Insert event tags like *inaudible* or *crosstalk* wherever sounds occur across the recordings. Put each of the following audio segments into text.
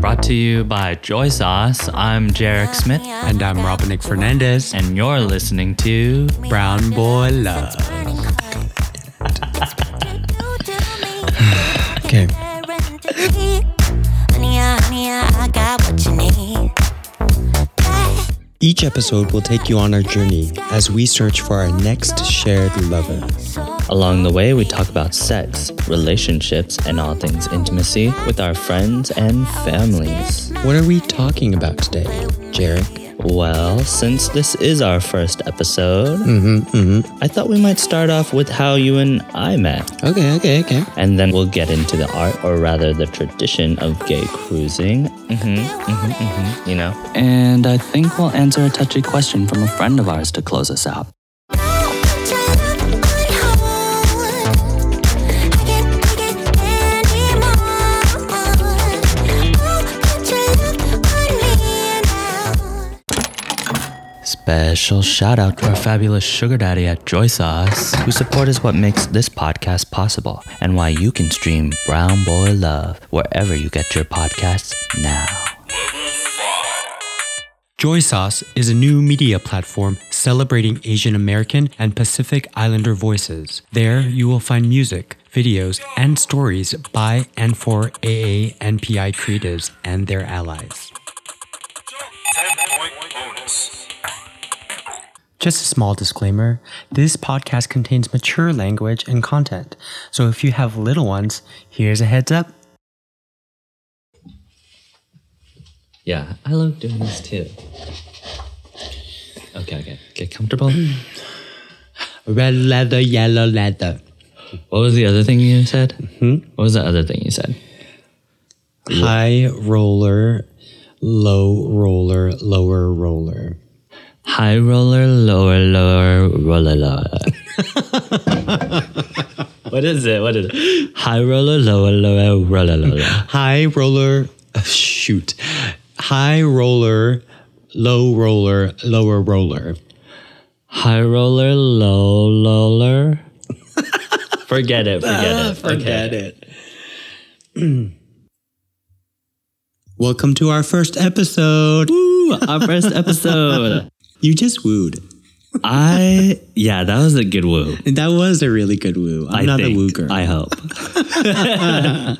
Brought to you by Joy Sauce. I'm Jeric Smith, And I'm Robinick Fernandez. and you're listening to Brown Boi Love. Okay. Each episode will take you on our journey as we search for our next shared lover. Along the way, we talk about sex, relationships, and all things intimacy with our friends and families. What are we talking about today, Jeric? Well, since this is our first episode, Mm-hmm, mm-hmm. I thought we might start off with how you and I met. Okay, okay, okay. And then we'll get into the art, or rather the tradition of gay cruising. Mm-hmm, mm-hmm, mm-hmm, you know? And I think we'll answer a touchy question from a friend of ours to close us out. Special shout out to our fabulous sugar daddy at Joy Sauce, whose support is what makes this podcast possible and why you can stream Brown Boi Love wherever you get your podcasts now. Joy Sauce is a new media platform celebrating Asian American and Pacific Islander voices. There, you will find music, videos, and stories by and for AA and PI creatives and their allies. 10 point bonus. Just a small disclaimer this podcast contains mature language and content, so if you have little ones, here's a heads up. Yeah, I love doing this too. Okay, okay. Get comfortable. *clears throat* Red leather, yellow leather. What was the other thing you said? Hmm? What was the other thing you said? High roller, low roller, lower roller. High roller, lower, lower, roller, lower. what is it? What is it? High roller, lower, lower, roller, lower. High roller, uh, shoot. High roller, low roller, lower roller. High roller, low roller. *laughs* forget it. Forget it. Ah, okay. it. *clears throat* Welcome to our first episode. Woo, our first episode. You just wooed. I yeah, that was a good woo. That was a really good woo. I'm I not think. a woo girl. I hope. *laughs*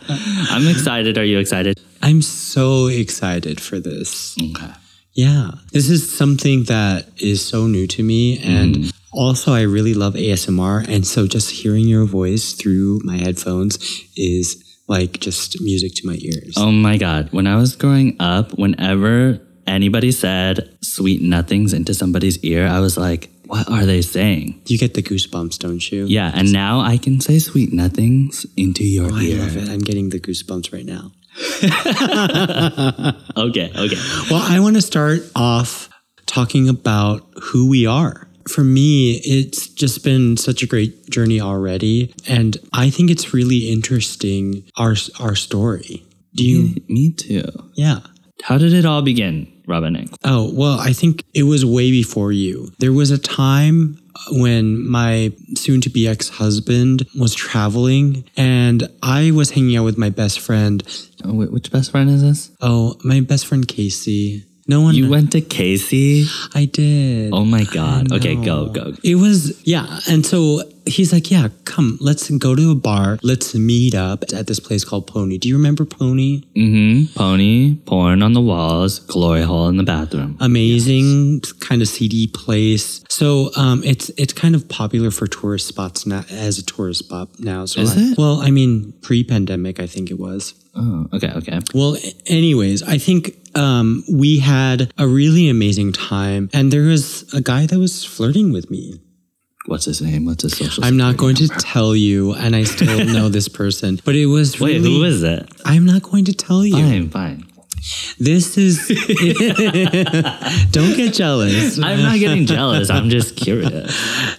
I'm excited. Are you excited? I'm so excited for this. Okay. Yeah. This is something that is so new to me. And mm-hmm. also, I really love ASMR. And so just hearing your voice through my headphones is like just music to my ears. Oh my god! When I was growing up, whenever anybody said "sweet nothings" into somebody's ear, I was like, "What are they saying?" You get the goosebumps, don't you? Yeah, and now I can say "sweet nothings" into your Oh, I ear. love it. I'm getting the goosebumps right now. *laughs* *laughs* Okay, okay. Well, I want to start off talking about who we are. For me, it's just been such a great journey already, and I think it's really interesting our our story. Do you? Me too. Yeah. How did it all begin, Robin? Oh, well, I think it was way before you. There was a time when my soon to be ex husband was traveling and I was hanging out with my best friend. Oh, which best friend is this? Oh, my best friend Casey. No one. You went to Casey. I did. Oh my god. Okay, go go. It was, yeah. And so he's like, yeah, come, let's go to a bar. Let's meet up at this place called Pony. Do you remember Pony? Mm-hmm. Pony, porn on the walls, glory hole in the bathroom. Amazing kind of seedy place. So um, it's it's kind of popular for tourist spots now as a tourist spot now. So Is I- it? Well, I mean, pre-pandemic, I think it was. Oh, okay, okay. Well, anyways, I think um, we had a really amazing time, and there was a guy that was flirting with me. What's his name? What's his social? I'm not going security to tell you, and I still know this person, but it was *laughs* Wait, really. who is it? I'm not going to tell you. Fine, fine. This is. *laughs* Don't get jealous. I'm not getting jealous. I'm just curious.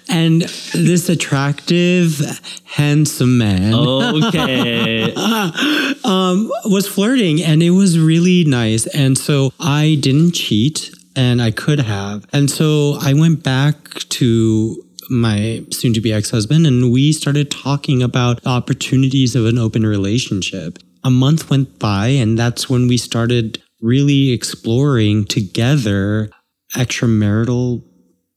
And this attractive, handsome man Okay. *laughs* um, was flirting, and it was really nice. And so I didn't cheat, and I could have. And so I went back to my soon to be ex husband, and we started talking about the opportunities of an open relationship. A month went by, and that's when we started really exploring together extramarital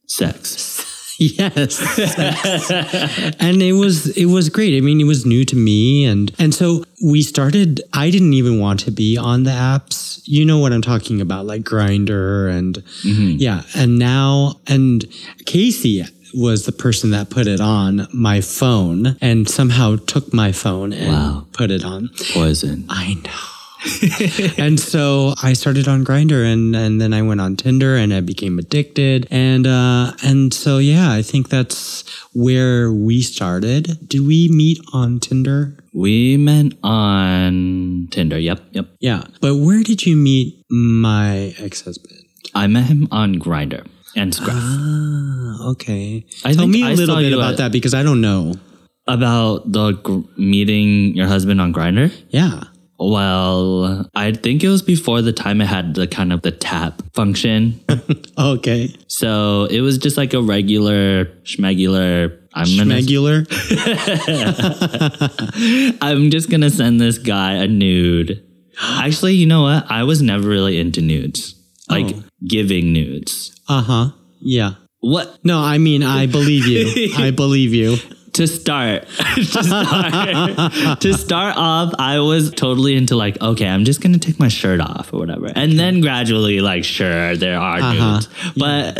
Sex. *laughs* yes. *laughs* And it was it was great. I mean it was new to me and and so we started i didn't even want to be on the apps. You know what i'm talking about like Grindr and mm-hmm. yeah and now and casey was the person that put it on my phone and somehow took my phone and Wow. put it on Poison. I know. *laughs* and so I started on Grindr and and then I went on Tinder and I became addicted and uh and so yeah, I think that's where we started. Did we meet on Tinder? We met on Tinder. Yep, yep. Yeah. But where did you meet my ex-husband? I met him on Grindr and Scruff. Ah, okay. I Tell me a I little bit about at- that because I don't know. About the gr- meeting your husband on Grindr. Yeah. Well, I think it was before the time it had the kind of the tap function. *laughs* Okay. so it was just like a regular schmegular. I'm gonna *laughs* *laughs* I'm just gonna send this guy a nude. Actually, you know what? I was never really into nudes. Like Oh. giving nudes. Uh-huh. Yeah. What No, I mean I believe you. *laughs* I believe you. to start *laughs* to start to start off i was totally into like okay i'm just gonna take my shirt off or whatever and then gradually like sure there are Uh-huh. nudes but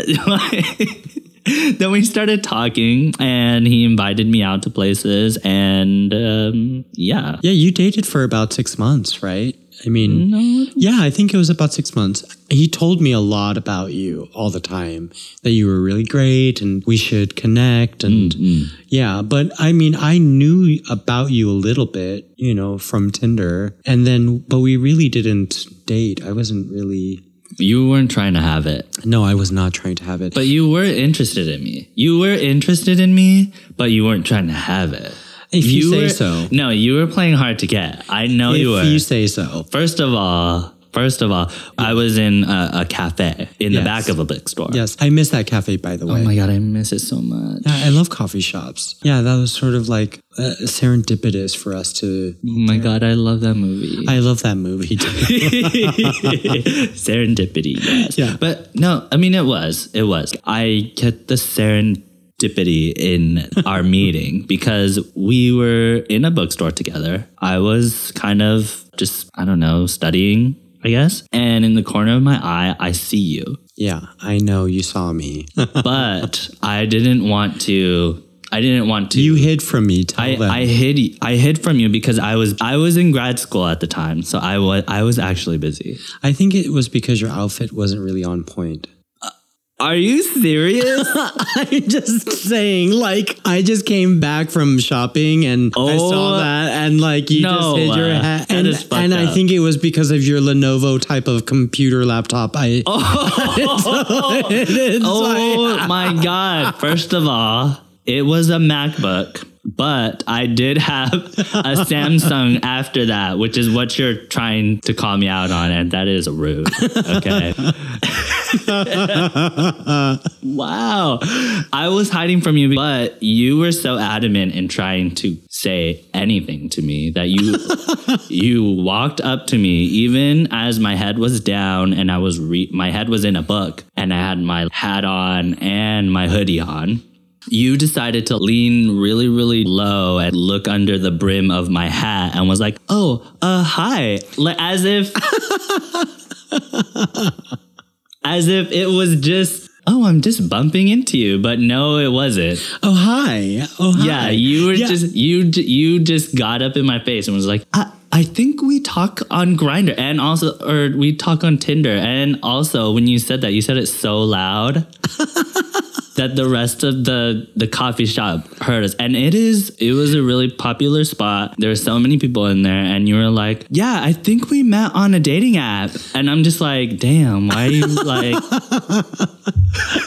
*laughs* then we started talking and he invited me out to places and um, yeah Yeah, you dated for about six months, right? I mean, yeah, I think it was about six months. He told me a lot about you all the time that you were really great and we should connect. And mm, mm. yeah, but I mean, I knew about you a little bit, you know, from Tinder. And then, but we really didn't date. I wasn't really, you weren't trying to have it no, I was not trying to have it. but you were interested in me you were interested in me but you weren't trying to have it if you, say were, so. no you were playing hard to get i know If you were If you say so. First of all, first of all, I was in a, a cafe in the back of a bookstore. Yes, I miss that cafe, by the way. Oh my god, I miss it so much. Yeah, I love coffee shops. Yeah, that was sort of like uh, serendipitous for us to. Oh my god, I love that movie. I love that movie. Too. *laughs* Serendipity, yes. Yeah. But no, I mean it was. It was. I get the serendipity in our *laughs* meeting because we were in a bookstore together. I was kind of just, I don't know, studying, I guess. And in the corner of my eye, I see you. yeah, I know you saw me. *laughs* But I didn't want to I didn't want to you hid from me. I. I hid I hid from you because I was I was in grad school at the time, so I was I was actually busy. I think it was because your outfit wasn't really on point. Are you serious? *laughs* I'm just saying, like, I just came back from shopping and I Oh, saw that, and like, you no, just hid your uh, hat. that And, and I think it was because of your Lenovo type of computer laptop. I. It's *laughs* oh *laughs* like- my god! First of all, it was a MacBook, but I did have a Samsung after that, which is what you're trying to call me out on, and that is rude. Okay. Wow. I was hiding from you, but you were so adamant in trying to say anything to me that you *laughs* you walked up to me even as my head was down and I was re- my head was in a book and I had my hat on and my hoodie on. You decided to lean really, really low and look under the brim of my hat and was like, "Oh, uh, hi," like as if, *laughs* as if it was just, "Oh, I'm just bumping into you," but no, it wasn't. oh hi. Oh hi. Yeah, you were Yeah. just you you just got up in my face and was like, I, I think we talk on Grindr and also or we talk on Tinder and also when you said that you said it so loud *laughs* that the rest of the the coffee shop heard us. And it is it was a really popular spot. There were so many people in there and you were like yeah i think we met on a dating app. And i'm just like damn why are you like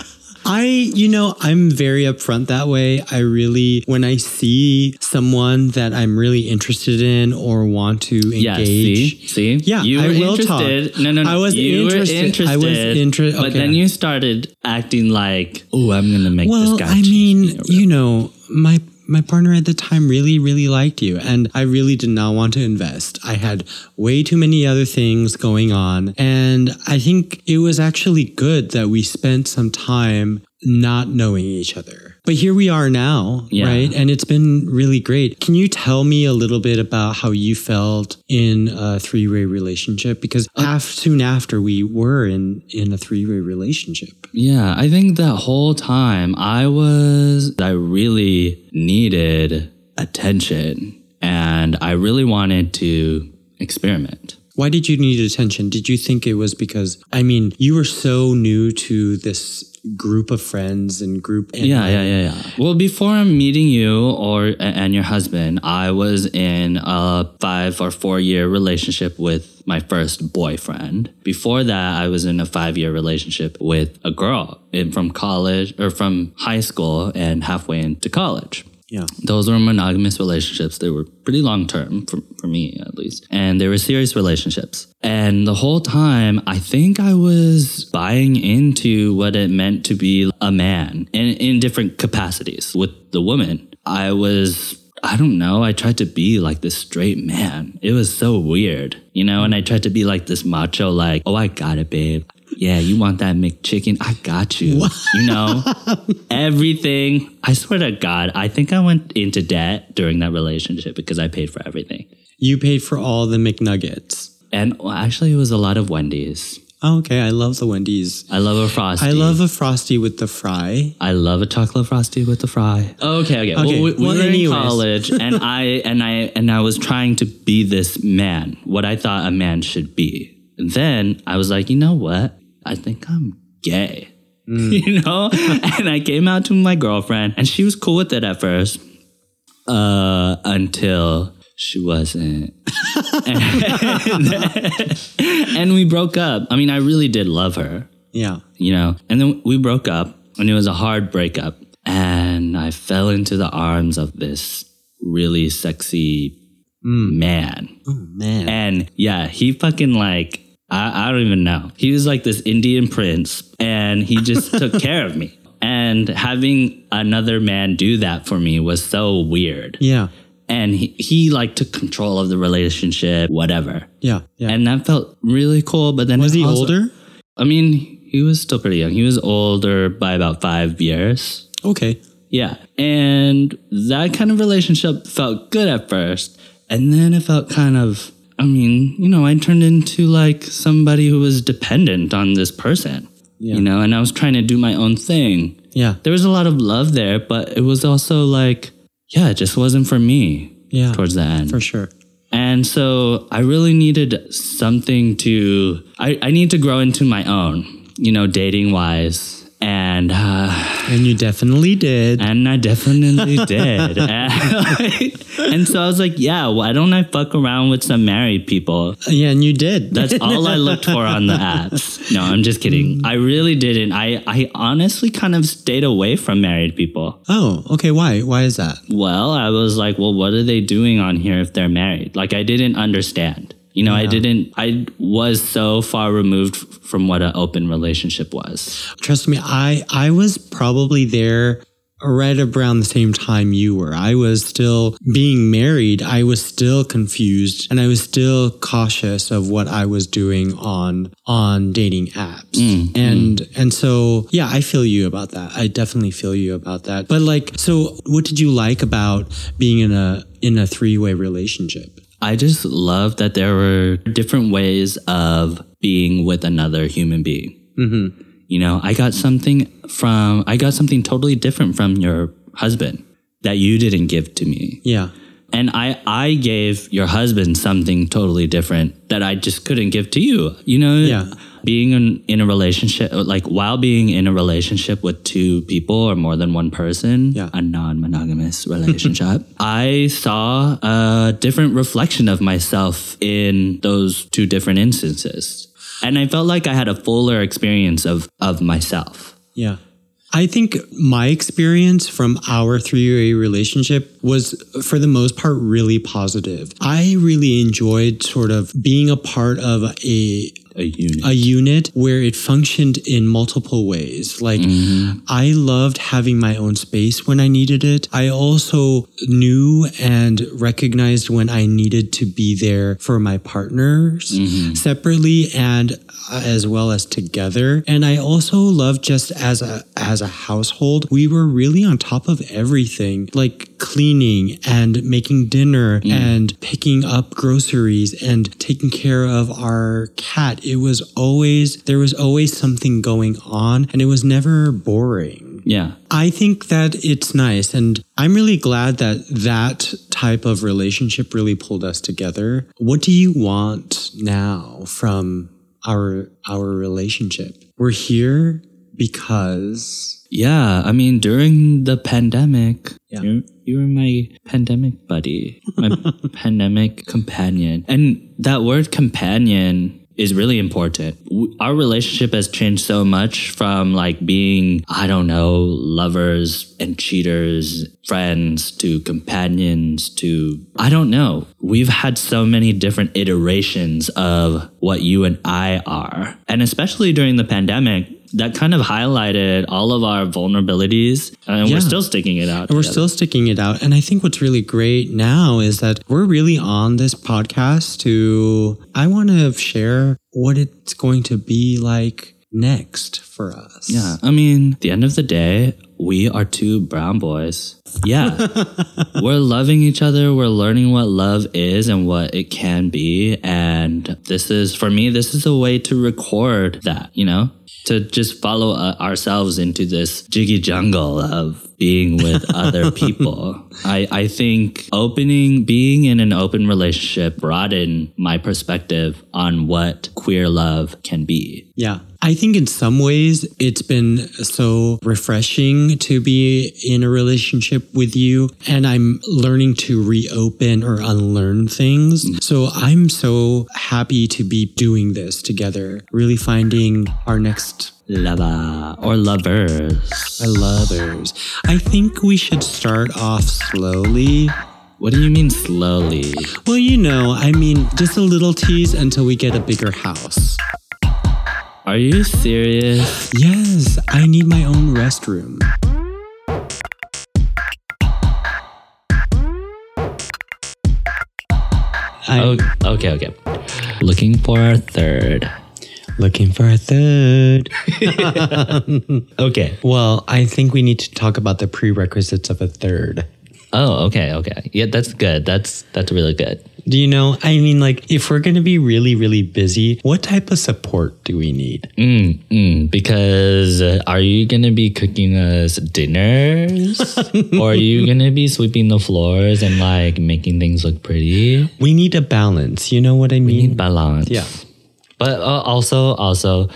*laughs* I, you know, I'm very upfront that way. I really, when I see someone that I'm really interested in or want to engage, Yeah, see, see, Yeah, you I were will interested. talk. No, no, no. I was you interested. Were interested I was inter- But then you started acting like, "Oh, I'm gonna make well, this guy." I mean, me," you know, my my partner at the time really, really liked you, and I really did not want to invest. I had way too many other things going on, and I think it was actually good that we spent some time not knowing each other. But here we are now, Yeah. right? And it's been really great. Can you tell me a little bit about how you felt in a three-way relationship? Because af- soon after we were in in a three-way relationship. Yeah, I think that whole time I was, I really needed attention and I really wanted to experiment. Why did you need attention? Did you think it was because, I mean, you were so new to this group of friends and group? And Yeah, yeah, yeah, yeah. Well, before meeting you or and your husband, I was in a five or four year relationship with my first boyfriend. Before that, I was in a five year relationship with a girl in, from college or from high school and halfway into college. Yeah. Those were monogamous relationships. They were pretty long term for, for me, at least. And they were serious relationships. And the whole time, I think I was buying into what it meant to be a man in, in different capacities. With the woman, I was, I don't know, I tried to be like this straight man. It was so weird, you know? And I tried to be like this macho, like, oh, I got it, babe. Yeah, you want that McChicken? I got you. You know, everything. I swear to God, I think I went into debt during that relationship because I paid for everything. You paid for all the McNuggets. And well, actually, it was a lot of Wendy's. Oh, okay. I love the Wendy's. I love a frosty. I love a frosty with the fry. I love a chocolate frosty with the fry. Okay, okay. Well, Okay, we, we well, were anyways. in college, *laughs* and I and I and I was trying to be this man, what I thought a man should be. And then I was like, you know what? I think I'm gay. *laughs* You know, *laughs* and I came out to my girlfriend, and she was cool with it at first, uh, until she wasn't. and, *laughs* and we broke up. I mean, I really did love her Yeah. you know and then we broke up and it was a hard breakup and i fell into the arms of this really sexy man Oh, man. and yeah he fucking like I, I don't even know he was like this indian prince and he just *laughs* took care of me and having another man do that for me was so weird yeah. and he, he like took control of the relationship whatever Yeah. Yeah. and that felt really cool but then was he also- older? I mean, he was still pretty young. He was older by about five years. Okay. Yeah. And that kind of relationship felt good at first. And then it felt kind of, I mean, you know, I turned into like somebody who was dependent on this person, Yeah. you know, and I was trying to do my own thing. Yeah. There was a lot of love there, but it was also like, yeah, it just wasn't for me Yeah. towards the end. For sure. And so I really needed something to, I, I need to grow into my own, you know, dating wise. And, uh, And you definitely did. and I definitely *laughs* did. And, *laughs* and so I was like, yeah, why don't I fuck around with some married people? yeah. And you did. That's all I looked for on the *laughs* apps. No, I'm just kidding. I really didn't. I, I honestly kind of stayed away from married people. oh, okay. Why? Why is that? Well, I was like, well, what are they doing on here if they're married? Like, I didn't understand. You know, I didn't, I was so far removed from what an open relationship was. Trust me, I I was probably there right around the same time you were. I was still being married. I was still confused and I was still cautious of what I was doing on on dating apps. Mm, mm. and and so yeah, I feel you about that. I definitely feel you about that. But like so what did you like about being in a in a three-way relationship? I just love that there were different ways of being with another human being. Mm-hmm. You know, I got something from, I got something totally different from your husband that you didn't give to me. Yeah. And I, I gave your husband something totally different that I just couldn't give to you. You know, Yeah. Being in, in a relationship, like while being in a relationship with two people or more than one person, Yeah. a non monogamous relationship, *laughs* I saw a different reflection of myself in those two different instances. And I felt like I had a fuller experience of, of myself. Yeah. I think my experience from our three-way relationship was, for the most part, really positive. I really enjoyed sort of being a part of a A unit. a unit where it functioned in multiple ways. Like mm-hmm. I loved having my own space when I needed it. I also knew and recognized when I needed to be there for my partners mm-hmm. separately and uh, as well as together. And I also loved just as a as a household, we were really on top of everything, like cleaning and making dinner mm. and picking up groceries and taking care of our cat. It was always there was always something going on and it was never boring. yeah. I think that it's nice and I'm really glad that that type of relationship really pulled us together. What do you want now from our our relationship? We're here because Yeah, I mean, during the pandemic, Yeah. you, you were my pandemic buddy, my *laughs* pandemic companion. And that word companion is really important. Our relationship has changed so much from like being, I don't know, lovers and cheaters, friends to companions to, I don't know. We've had so many different iterations of what you and I are. And especially during the pandemic, that kind of highlighted all of our vulnerabilities and Yeah. we're still sticking it out. And we're still sticking it out. And I think what's really great now is that we're really on this podcast to, I want to share what it's going to be like next for us. Yeah. I mean, at the end of the day, we are two brown boys. Yeah. *laughs* we're loving each other. We're learning what love is and what it can be. And this is, for me, this is a way to record that, you know? To just follow uh, ourselves into this jiggy jungle of being with other *laughs* people. I, I think opening, being in an open relationship broadened my perspective on what queer love can be. Yeah. I think in some ways it's been so refreshing to be in a relationship with you and I'm learning to reopen or unlearn things. Mm. So I'm so happy to be doing this together, really finding our next Lover or lovers. lovers. I think we should start off slowly. What do you mean slowly? Well, you know, I mean, just a little tease until we get a bigger house. Are you serious? Yes, I need my own restroom. I'm Oh, okay, okay. Looking for a third. looking for a third. *laughs* *laughs* Okay. Well, I think we need to talk about the prerequisites of a third. Oh, okay, okay. Yeah, that's good. That's that's really good. Do you know? I mean, like, if we're going to be really, really busy, what type of support do we need? Mm, mm, because uh, are you gonna be cooking us dinners, *laughs* or are you gonna be sweeping the floors and like making things look pretty? We need a balance. You know what I We mean? need balance. Yeah. but uh, also also.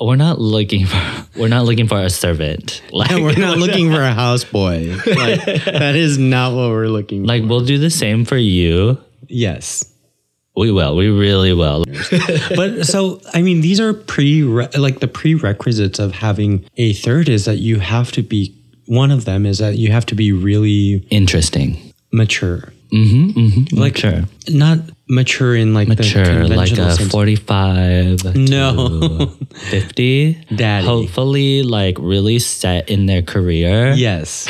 We're not looking for we're not looking for a servant. Like *laughs* And we're not *laughs* looking for a houseboy. Like, that is not what we're looking for. like we'll do the same for you. Yes. We will. We really will. *laughs* But so, I mean, these are pre like the prerequisites of having a third is that you have to be, one of them is that you have to be really Interesting. mature. Mm-hmm. mm-hmm. Like, mature. Not mature in like Mature, the like a uh, sense. 45 No. to *laughs* 50. *laughs* Daddy. Hopefully, like really set in their career. Yes.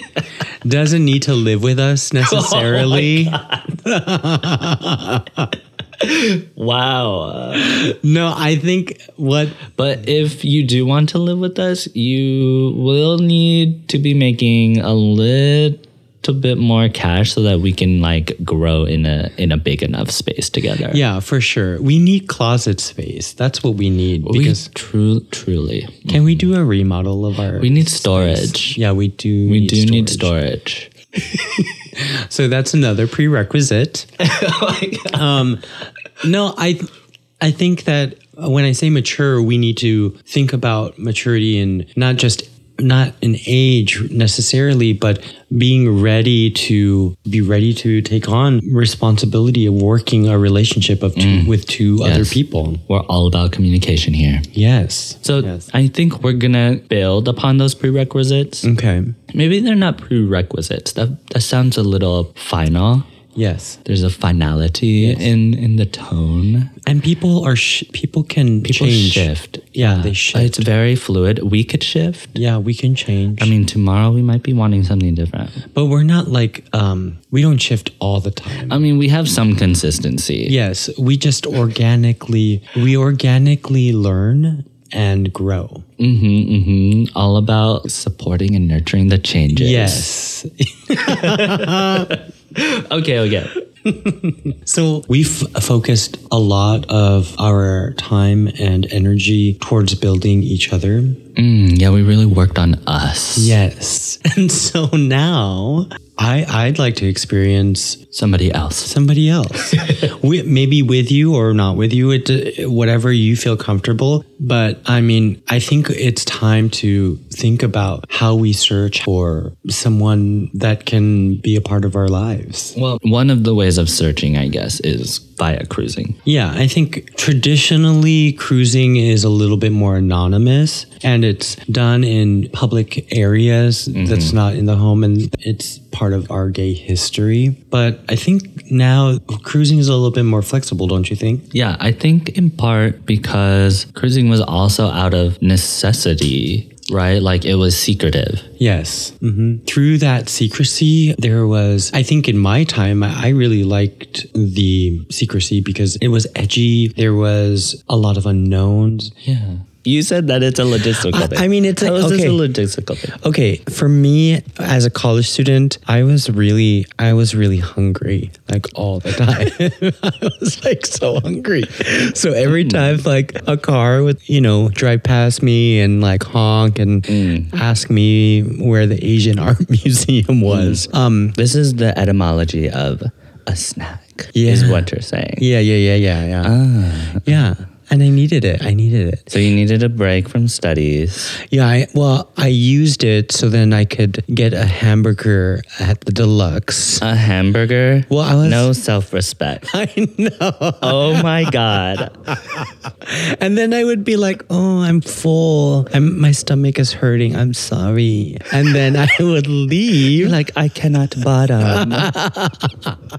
*laughs* Doesn't need to live with us oh necessarily. Wow. no, I think what But if you do want to live with us, you will need to be making a little bit more cash so that we can like grow in a in a big enough space together. Yeah, for sure. We need closet space. That's what we need We because true truly. can we do a remodel of our We need storage. Yeah, we do We do need storage. *laughs* So that's another prerequisite. *laughs* um, no, I I think that when I say mature, we need to think about maturity in not just not an age necessarily, but being ready to be ready to take on responsibility of working a relationship of two, mm. with two other people. We're all about communication here. Yes. So Yes. I think we're gonna build upon those prerequisites. okay. Maybe they're not prerequisites. That that sounds a little final. Yes. There's a finality in in the tone. And people are sh- people can People change. shift. Yeah, they shift. It's very fluid. We could shift. Yeah, we can change. I mean, tomorrow we might be wanting something different. but we're not like um we don't shift all the time. I mean, we have some consistency. yes, we just organically we organically learn and grow. Mm-hmm, mm-hmm. All about supporting and nurturing the changes. Yes. *laughs* Okay, okay. *laughs* So we've focused a lot of our time and energy towards building each other. Mm, yeah, we really worked on us. Yes. *laughs* And so now I I'd like to experience Somebody else. somebody else. *laughs* we, maybe with you or not with you, it, whatever you feel comfortable. But I mean, I think it's time to think about how we search for someone that can be a part of our lives. Well, one of the ways of searching, I guess, is via cruising. Yeah, I think traditionally cruising is a little bit more anonymous and it's done in public areas mm-hmm. that's not in the home and it's part of our gay history. But I think now cruising is a little bit more flexible, don't you think? Yeah, I think in part because cruising was also out of necessity, right? Like it was secretive. Yes. hmm Through that secrecy, there was, I think in my time, I really liked the secrecy because it was edgy. There was a lot of unknowns. Yeah. You said that it's a logistical thing. I mean, it's a- How is this okay. a logistical thing? Okay, for me as a college student, I was really I was really hungry like all the time. *laughs* I was like so hungry. So every time like a car would, you know, drive past me and like honk and ask me where the Asian *laughs* Art Museum was. Um This is the etymology of a snack, Yeah. is what you're saying. yeah, yeah, yeah, yeah, yeah. Ah. Yeah. And I needed it. I needed it. So you needed a break from studies. Yeah, I, well, I used it so then I could get a hamburger at the deluxe. A hamburger? Well, I was- no self-respect. *laughs* I know. oh my god. *laughs* And then I would be like, "Oh, I'm full. I'm, my stomach is hurting. I'm sorry." And then I *laughs* would leave. like I cannot bottom.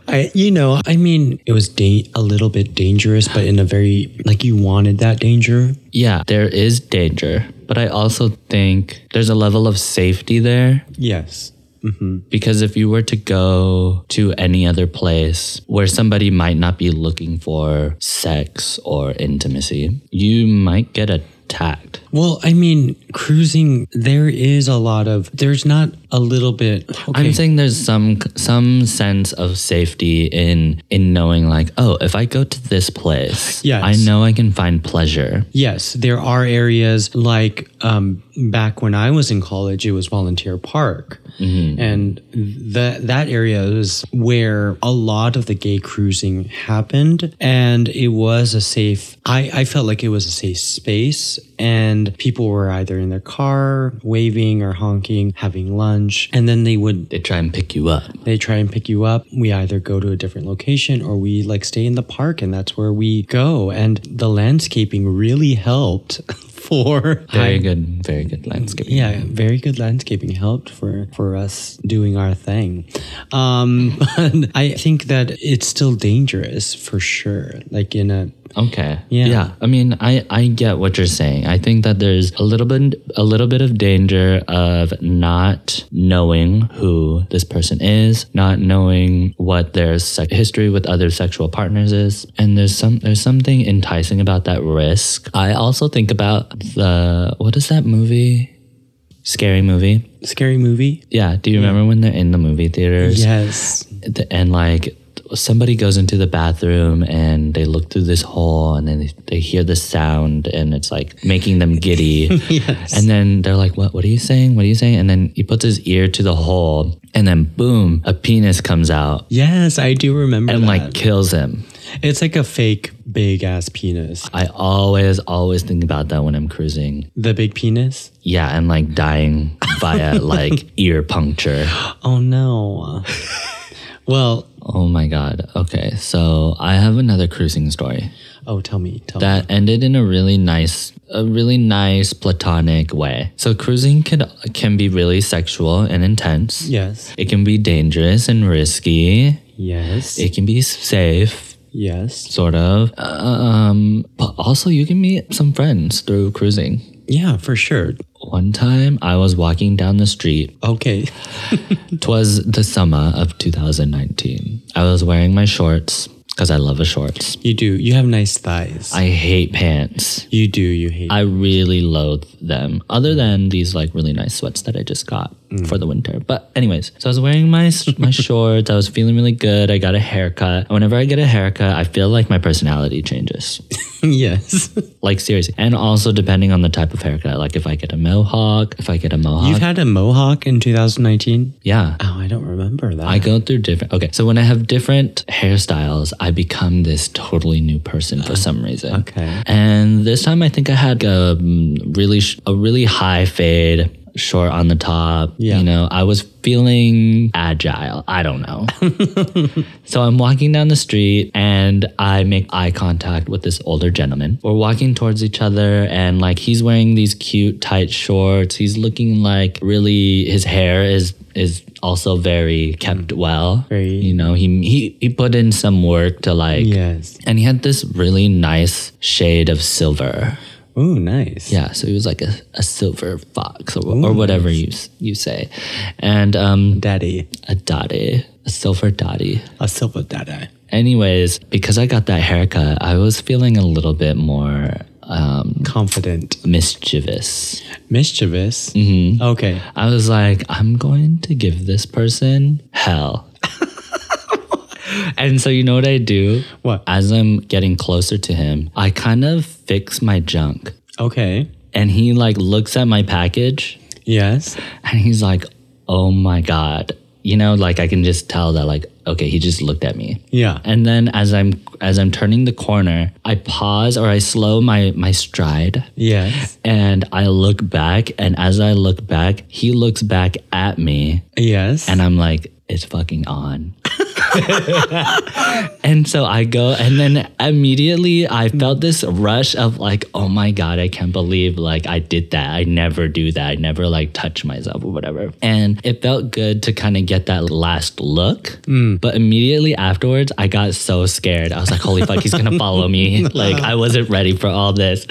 I, you know, I mean, it was da- a little bit dangerous, but in a very like you wanted that danger. yeah, there is danger, but I also think there's a level of safety there Yes. Mm-hmm. because if you were to go to any other place where somebody might not be looking for sex or intimacy, you might get attacked. Well, I mean, cruising. There is a lot of. There's not a little bit. Okay. I'm saying there's some some sense of safety in in knowing like, oh, if I go to this place, Yes. I know I can find pleasure. Yes, there are areas like um, back when I was in college, it was Volunteer Park. And that that area is where a lot of the gay cruising happened. And it was a safe, I, I felt like it was a safe space. And people were either in their car, waving or honking, having lunch. And then they would They try and pick you up. they try and pick you up. We either go to a different location or we like stay in the park and that's where we go. And the landscaping really helped *laughs* for Very good, very good landscaping yeah, very good landscaping helped for for us doing our thing. Um, *laughs* but I think that it's still dangerous for sure. Like in a Okay. Yeah. Yeah. I mean, I I get what you're saying. I think that there's a little bit a little bit of danger of not knowing who this person is, not knowing what their sec- history with other sexual partners is, and there's some there's something enticing about that risk. I also think about the what is that movie? Scary movie. scary movie. Yeah. Do you remember when they're in the movie theaters? Yes. the- and like somebody goes into the bathroom and they look through this hole and then they, they hear the sound and it's like making them giddy *laughs* Yes. and then they're like what what are you saying what are you saying and then he puts his ear to the hole and then boom a penis comes out Yes, I do remember and that. like kills him It's like a fake big ass penis. I always, always think about that when I'm cruising. The big penis? Yeah, and like dying via like *laughs* ear puncture. Oh no. well, Oh my god. Okay, so I have another cruising story oh tell me, tell me. that ended in a really nice, a really nice platonic way. So cruising can can be really sexual and intense. Yes. It can be dangerous and risky. Yes. It can be safe, yes. sort of. Um, but also you can meet some friends through cruising. Yeah, for sure. One time I was walking down the street. Okay. *laughs* Twas the summer of 2019. I was wearing my shorts because I love a shorts. You do. You have nice thighs. I hate pants. you do. You hate. I really loathe them, other than these like really nice sweats that I just got mm. for the winter. But anyways, so I was wearing my my *laughs* shorts. I was feeling really good. I got a haircut. Whenever I get a haircut, I feel like my personality changes. *laughs* yes. *laughs* like seriously, and also depending on the type of haircut. Like if I get a mohawk, if I get a mohawk, You've had a mohawk in 2019? yeah. I don't remember that. I go through different. Okay, so when I have different hairstyles, I become this totally new person for some reason. okay. And this time, I think I had a mm, really a really high fade, short on the top. Yeah. You know, I was feeling agile. I don't know. *laughs* so I'm walking down the street and I make eye contact with this older gentleman. We're walking towards each other and like he's wearing these cute tight shorts. He's looking like really his hair is is also very kept well. Very- You know, he he he put in some work to like Yes. and he had this really nice shade of silver. Oh, nice. Yeah, so he was like a, a silver fox or, or whatever you you say. And um, Daddy. a dotty, a silver dotty. A silver daddy. Anyways, because I got that haircut, I was feeling a little bit more um, Confident. mischievous. Mischievous. Mm-hmm. Okay. I was like, I'm going to give this person hell. *laughs* and so, you know what I do? What? As I'm getting closer to him, I kind of fix my junk. Okay. And he like looks at my package Yes. and he's like, oh my God. You know, like I can just tell that like, okay, he just looked at me. Yeah. And then as I'm as I'm turning the corner, I pause or I slow my my stride Yes. and I look back and as I look back, he looks back at me Yes. and I'm like, it's fucking on. *laughs* *laughs* and so I go, and then immediately I felt this rush of like, oh my God, I can't believe like I did that. I never do that. I never like touch myself or whatever. And it felt good to kind of get that last look. Mm. But immediately afterwards, I got so scared. I was like, holy fuck, he's gonna *laughs* follow me. *laughs* Like I wasn't ready for all this.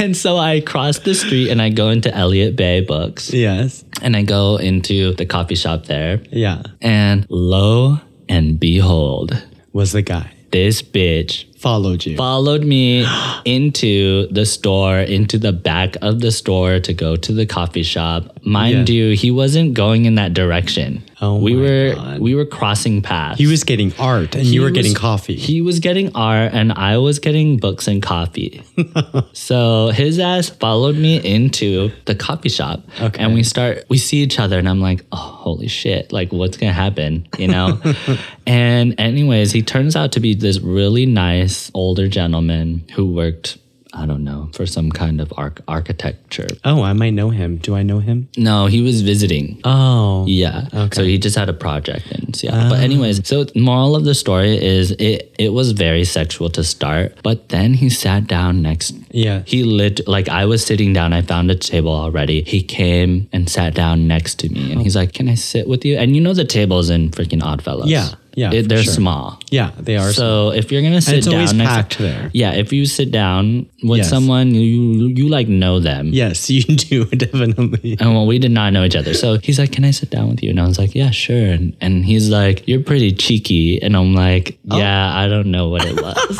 and so I cross the street and I go into Elliott Bay Books yes. and I go into the coffee shop there. Yeah. And lo and behold, Was the guy. this bitch Followed you. followed me *gasps* into the store, into the back of the store to go to the coffee shop. Mind Yeah. you, he wasn't going in that direction. Oh we were God. we were crossing paths. he was getting art and you were was- getting coffee. He was getting art and I was getting books and coffee. *laughs* so his ass followed me into the coffee shop. Okay. And we start we see each other and I'm like, oh holy shit, like what's gonna happen? You know? *laughs* and anyways, he turns out to be this really nice older gentleman who worked I don't know, for some kind of arch- architecture. oh, I might know him. Do I know him? No, he was visiting. Oh. Yeah. Okay. So he just had a project and so, yeah. But anyways, ah. so moral of the story is it it was very sexual to start, but then he sat down next Yeah. he lit like I was sitting down, I found a table already. He came and sat down next to me and he's oh. like, Can I sit with you? And you know the tables in freaking Oddfellows. Yeah, yeah, It- they're sure. small. Yeah, they are. So if you're gonna sit it's down always next packed there. Yeah, if you sit down with Yes. someone you, you like know them. yes, *laughs* you do definitely. And well, we did not know each other. So he's like, Can I sit down with you? And I was like, Yeah, sure. And, and he's like, You're pretty cheeky. And I'm like, Oh. Yeah, I don't know what it was.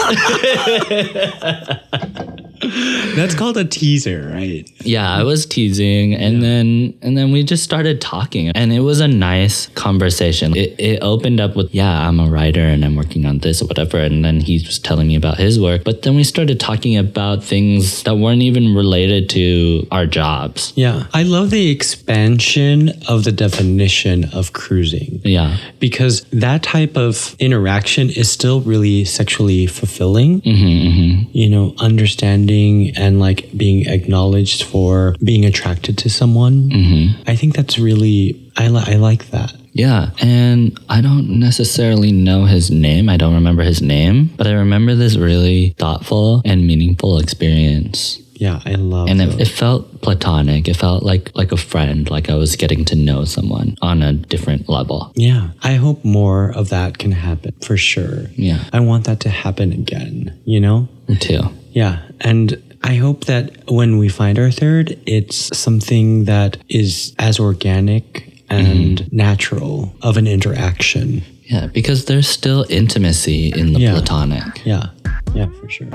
*laughs* *laughs* *laughs* That's called a teaser, right? Yeah, I was teasing and then and then we just started talking and it was a nice conversation. It, it opened up with, yeah, I'm a writer and I'm working on this or whatever. And then he was telling me about his work. But then we started talking about things that weren't even related to our jobs. Yeah. I love the expansion of the definition of cruising. Yeah. Because that type of interaction is still really sexually fulfilling. Mm-hmm, mm-hmm. You know, understanding and like being acknowledged for being attracted to someone. Mm-hmm. I think that's really, I, li- I like that. Yeah, and I don't necessarily know his name. I don't remember his name, but I remember this really thoughtful and meaningful experience. Yeah, I love And it, it felt platonic. It felt like like a friend, like I was getting to know someone on a different level. Yeah, I hope more of that can happen for sure. Yeah. I want that to happen again, you know? Too. Yeah. And I hope that when we find our third, it's something that is as organic and mm-hmm. natural of an interaction. Yeah, because there's still intimacy in the Yeah. platonic. Yeah. Yeah, for sure.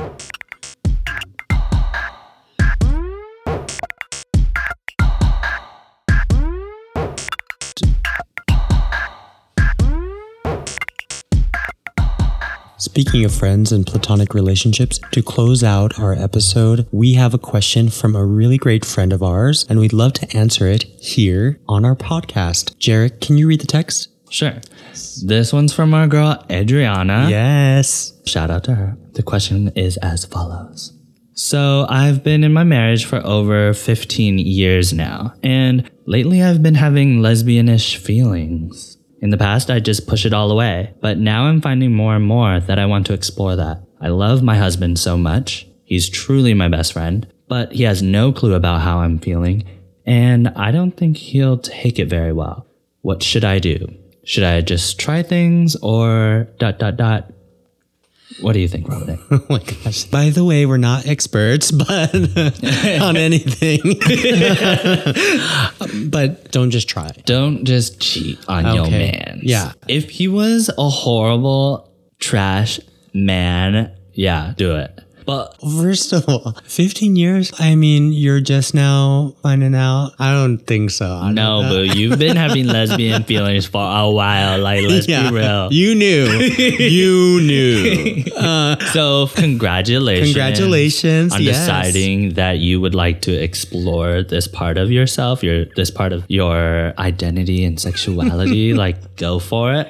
Speaking of friends and platonic relationships, to close out our episode, we have a question from a really great friend of ours, and we'd love to answer it here on our podcast. Jeric, can you read the text? Sure. This one's from our girl Adriana. Yes. Shout out to her. The question is as follows. So, I've been in my marriage for over 15 years now, and lately I've been having lesbianish feelings. In the past, I just push it all away, but now I'm finding more and more that I want to explore that. I love my husband so much. He's truly my best friend, but he has no clue about how I'm feeling, and I don't think he'll take it very well. What should I do? Should I just try things or dot dot dot? What do you think, Robin? *laughs* Oh my gosh. By the way, we're not experts, but *laughs* on anything. *laughs* but don't just try. Don't just cheat on your Okay. man. Yeah. If he was a horrible trash man, yeah, do it. But First of all, 15 years? I mean, you're just now finding out? I don't think so. I no, don't- you've been having *laughs* lesbian feelings for a while. Like, let's Yeah. be real. You knew. you knew. *laughs* Uh, so, congratulations. Congratulations, on yes. deciding that you would like to explore this part of yourself, your this part of your identity and sexuality. *laughs* like, go for it.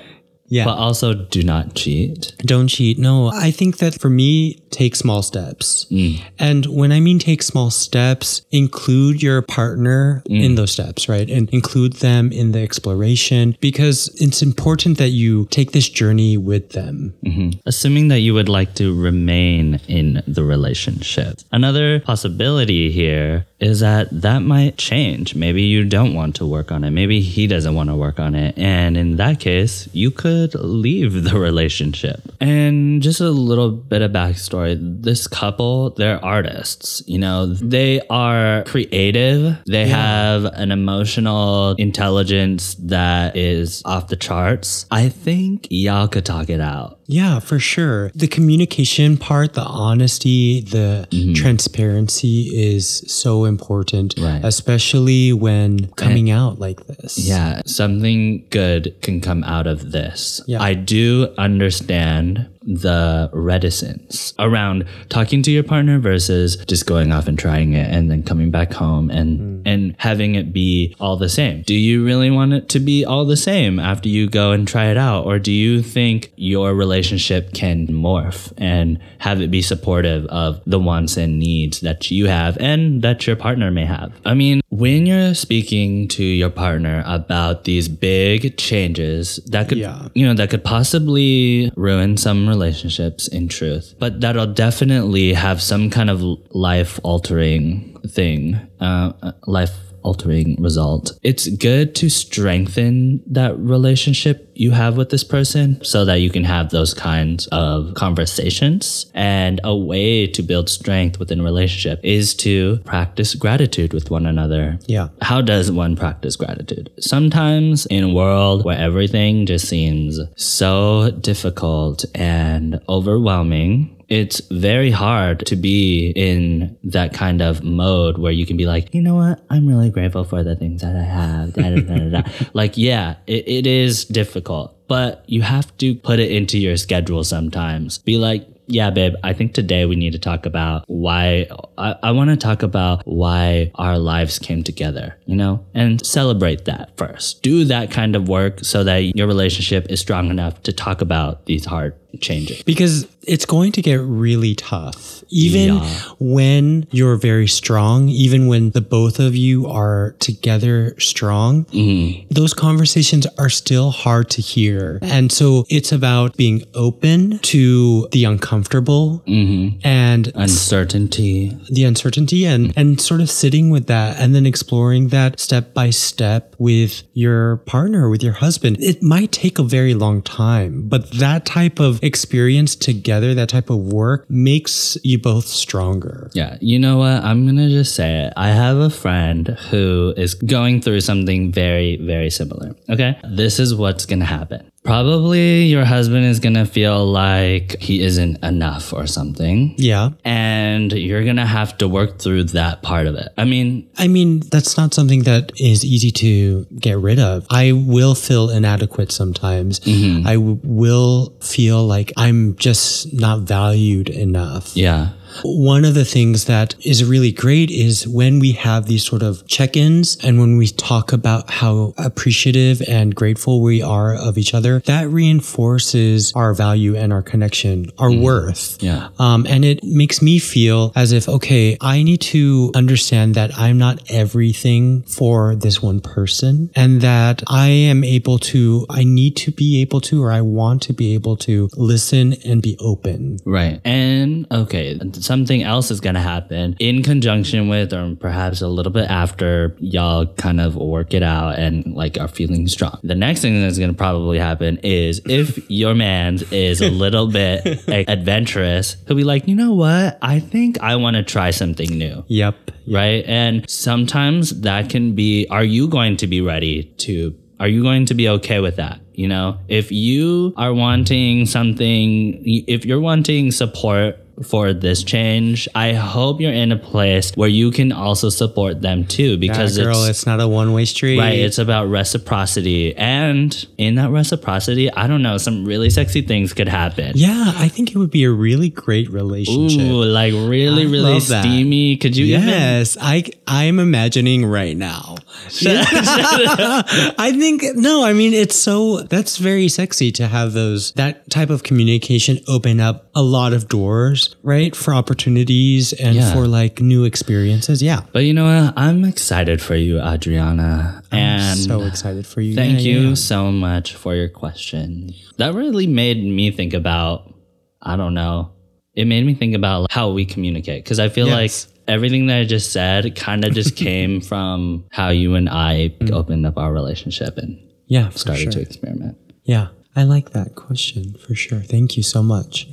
Yeah. But also, do not cheat. Don't cheat. No, I think that for me, take small steps. Mm. And when I mean take small steps, include your partner mm. in those steps, right? And include them in the exploration because it's important that you take this journey with them. Mm-hmm. assuming that you would like to remain in the relationship. Another possibility here is that that might change. Maybe you don't want to work on it. Maybe he doesn't want to work on it. And in that case, you could leave the *laughs* relationship. And just a little bit of backstory this couple, they're artists. You know, they are creative, they have an emotional intelligence that is off the charts. I think y'all could talk it out. Yeah, for sure. The communication part, the honesty, the mm-hmm. transparency is so important, Right. especially when coming out like this. Yeah, something good can come out of this. Yeah. I do understand the reticence around talking to your partner versus just going off and trying it and then coming back home and and having it be all the same. Do you really want it to be all the same after you go and try it out or do you think your relationship can morph and have it be supportive of the wants and needs that you have and that your partner may have? I mean, when you're speaking to your partner about these big changes that could Yeah. you know that could possibly ruin some relationships in truth but that'll definitely have some kind of life altering thing uh, life altering result it's good to strengthen that relationship you have with this person so that you can have those kinds of conversations and a way to build strength within a relationship is to practice gratitude with one another Yeah. how does one practice gratitude? Sometimes in a world where everything just seems so difficult and overwhelming, it's very hard to be in that kind of mode where you can be like, you know what? I'm really grateful for the things that I have. Da, da, da, *laughs* like, yeah, it, it is difficult, but you have to put it into your schedule sometimes. Be like, yeah, babe, I think today we need to talk about why I, I want to talk about why our lives came together, you know, and celebrate that first. Do that kind of work so that your relationship is strong enough to talk about these hard changes. because it's going to get really tough even Yeah. when you're very strong even when the both of you are together strong mm-hmm. those conversations are still hard to hear and so it's about being open to the uncomfortable mm-hmm. and Uncertainty. the uncertainty and and sort of sitting with that and then exploring that step by step with your partner with your husband it might take a very long time but that type of experience together that type of work makes you both stronger Yeah, you know what? I'm gonna just say it. I have a friend who is going through something very, very similar. Okay? This is what's gonna happen. Probably your husband is gonna feel like he isn't enough or something. yeah And you're gonna have to work through that part of it. I mean, I mean, that's not something that is easy to get rid of. I will feel inadequate sometimes. Mm-hmm. I w- will feel like I'm just not valued enough. yeah. One of the things that is really great is when we have these sort of check ins and when we talk about how appreciative and grateful we are of each other, that reinforces our value and our connection, our worth. Yeah. Um, and it makes me feel as if, okay, I need to understand that I'm not everything for this one person and that I am able to, I need to be able to, or I want to be able to listen and be open. Right. And okay, something else is going to happen in conjunction with, or perhaps a little bit after y'all kind of work it out and like are feeling strong. The next thing that's going to probably happen is if *laughs* your man is a little bit adventurous, he'll be like, you know what? I think I want to try something new Yep. right? And sometimes that can be are you going to be ready to are you going to be okay with that? You know, if you are wanting something, if you're wanting support for this change, I hope you're in a place where you can also support them too, because Yeah, girl, it's, it's, not a one way street. Right, it's about reciprocity. And in that reciprocity, I don't know, some really sexy things could happen. yeah, I think it would be a really great relationship. Ooh, like really, I really love that. steamy. Could you even Yes, I I'm imagining right now. *laughs* *laughs* I think no, I mean it's so that's very sexy to have those that type of communication open up a lot of doors, right? For opportunities and Yeah. for like new experiences. Yeah. But you know what? I'm excited for you, Adriana. I'm so excited for you. thank Yeah, you yeah. so much for your question. That really made me think about, I don't know, it made me think about how we communicate. Because I feel Yes. like everything that I just said kind of just *laughs* came from how you and I mm. opened up our relationship and Yeah, started to experiment. Yeah. I like that question for sure. Thank you so much.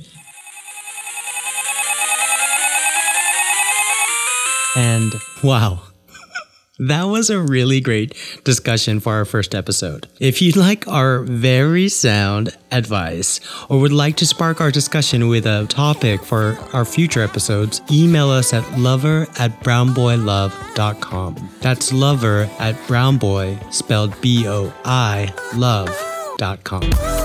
And wow. That was a really great discussion for our first episode. If you'd like our very sound advice or would like to spark our discussion with a topic for our future episodes, email us at lover at brownboilove.com. That's lover at brownboy, spelled B O I, love.com.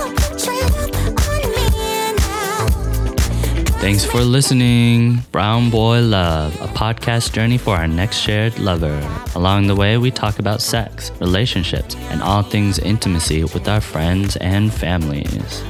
Thanks for listening. Brown Boi Love, a podcast journey for our next shared lover. Along the way, we talk about sex, relationships, and all things intimacy with our friends and families.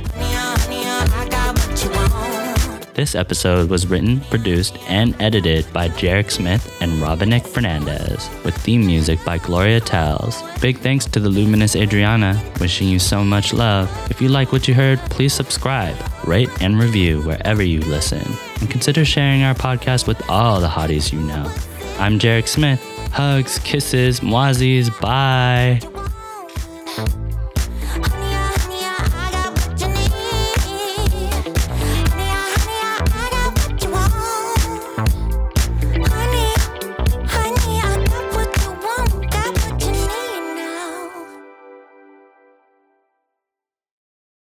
This episode was written, produced, and edited by Jeric Smith and Robinick Fernandez, with theme music by Gloria Tells. Big thanks to the luminous Adriana, wishing you so much love. If you like what you heard, please subscribe, rate, and review wherever you listen, and consider sharing our podcast with all the hotties you know. I'm Jeric Smith. Hugs, kisses, mwazis, bye.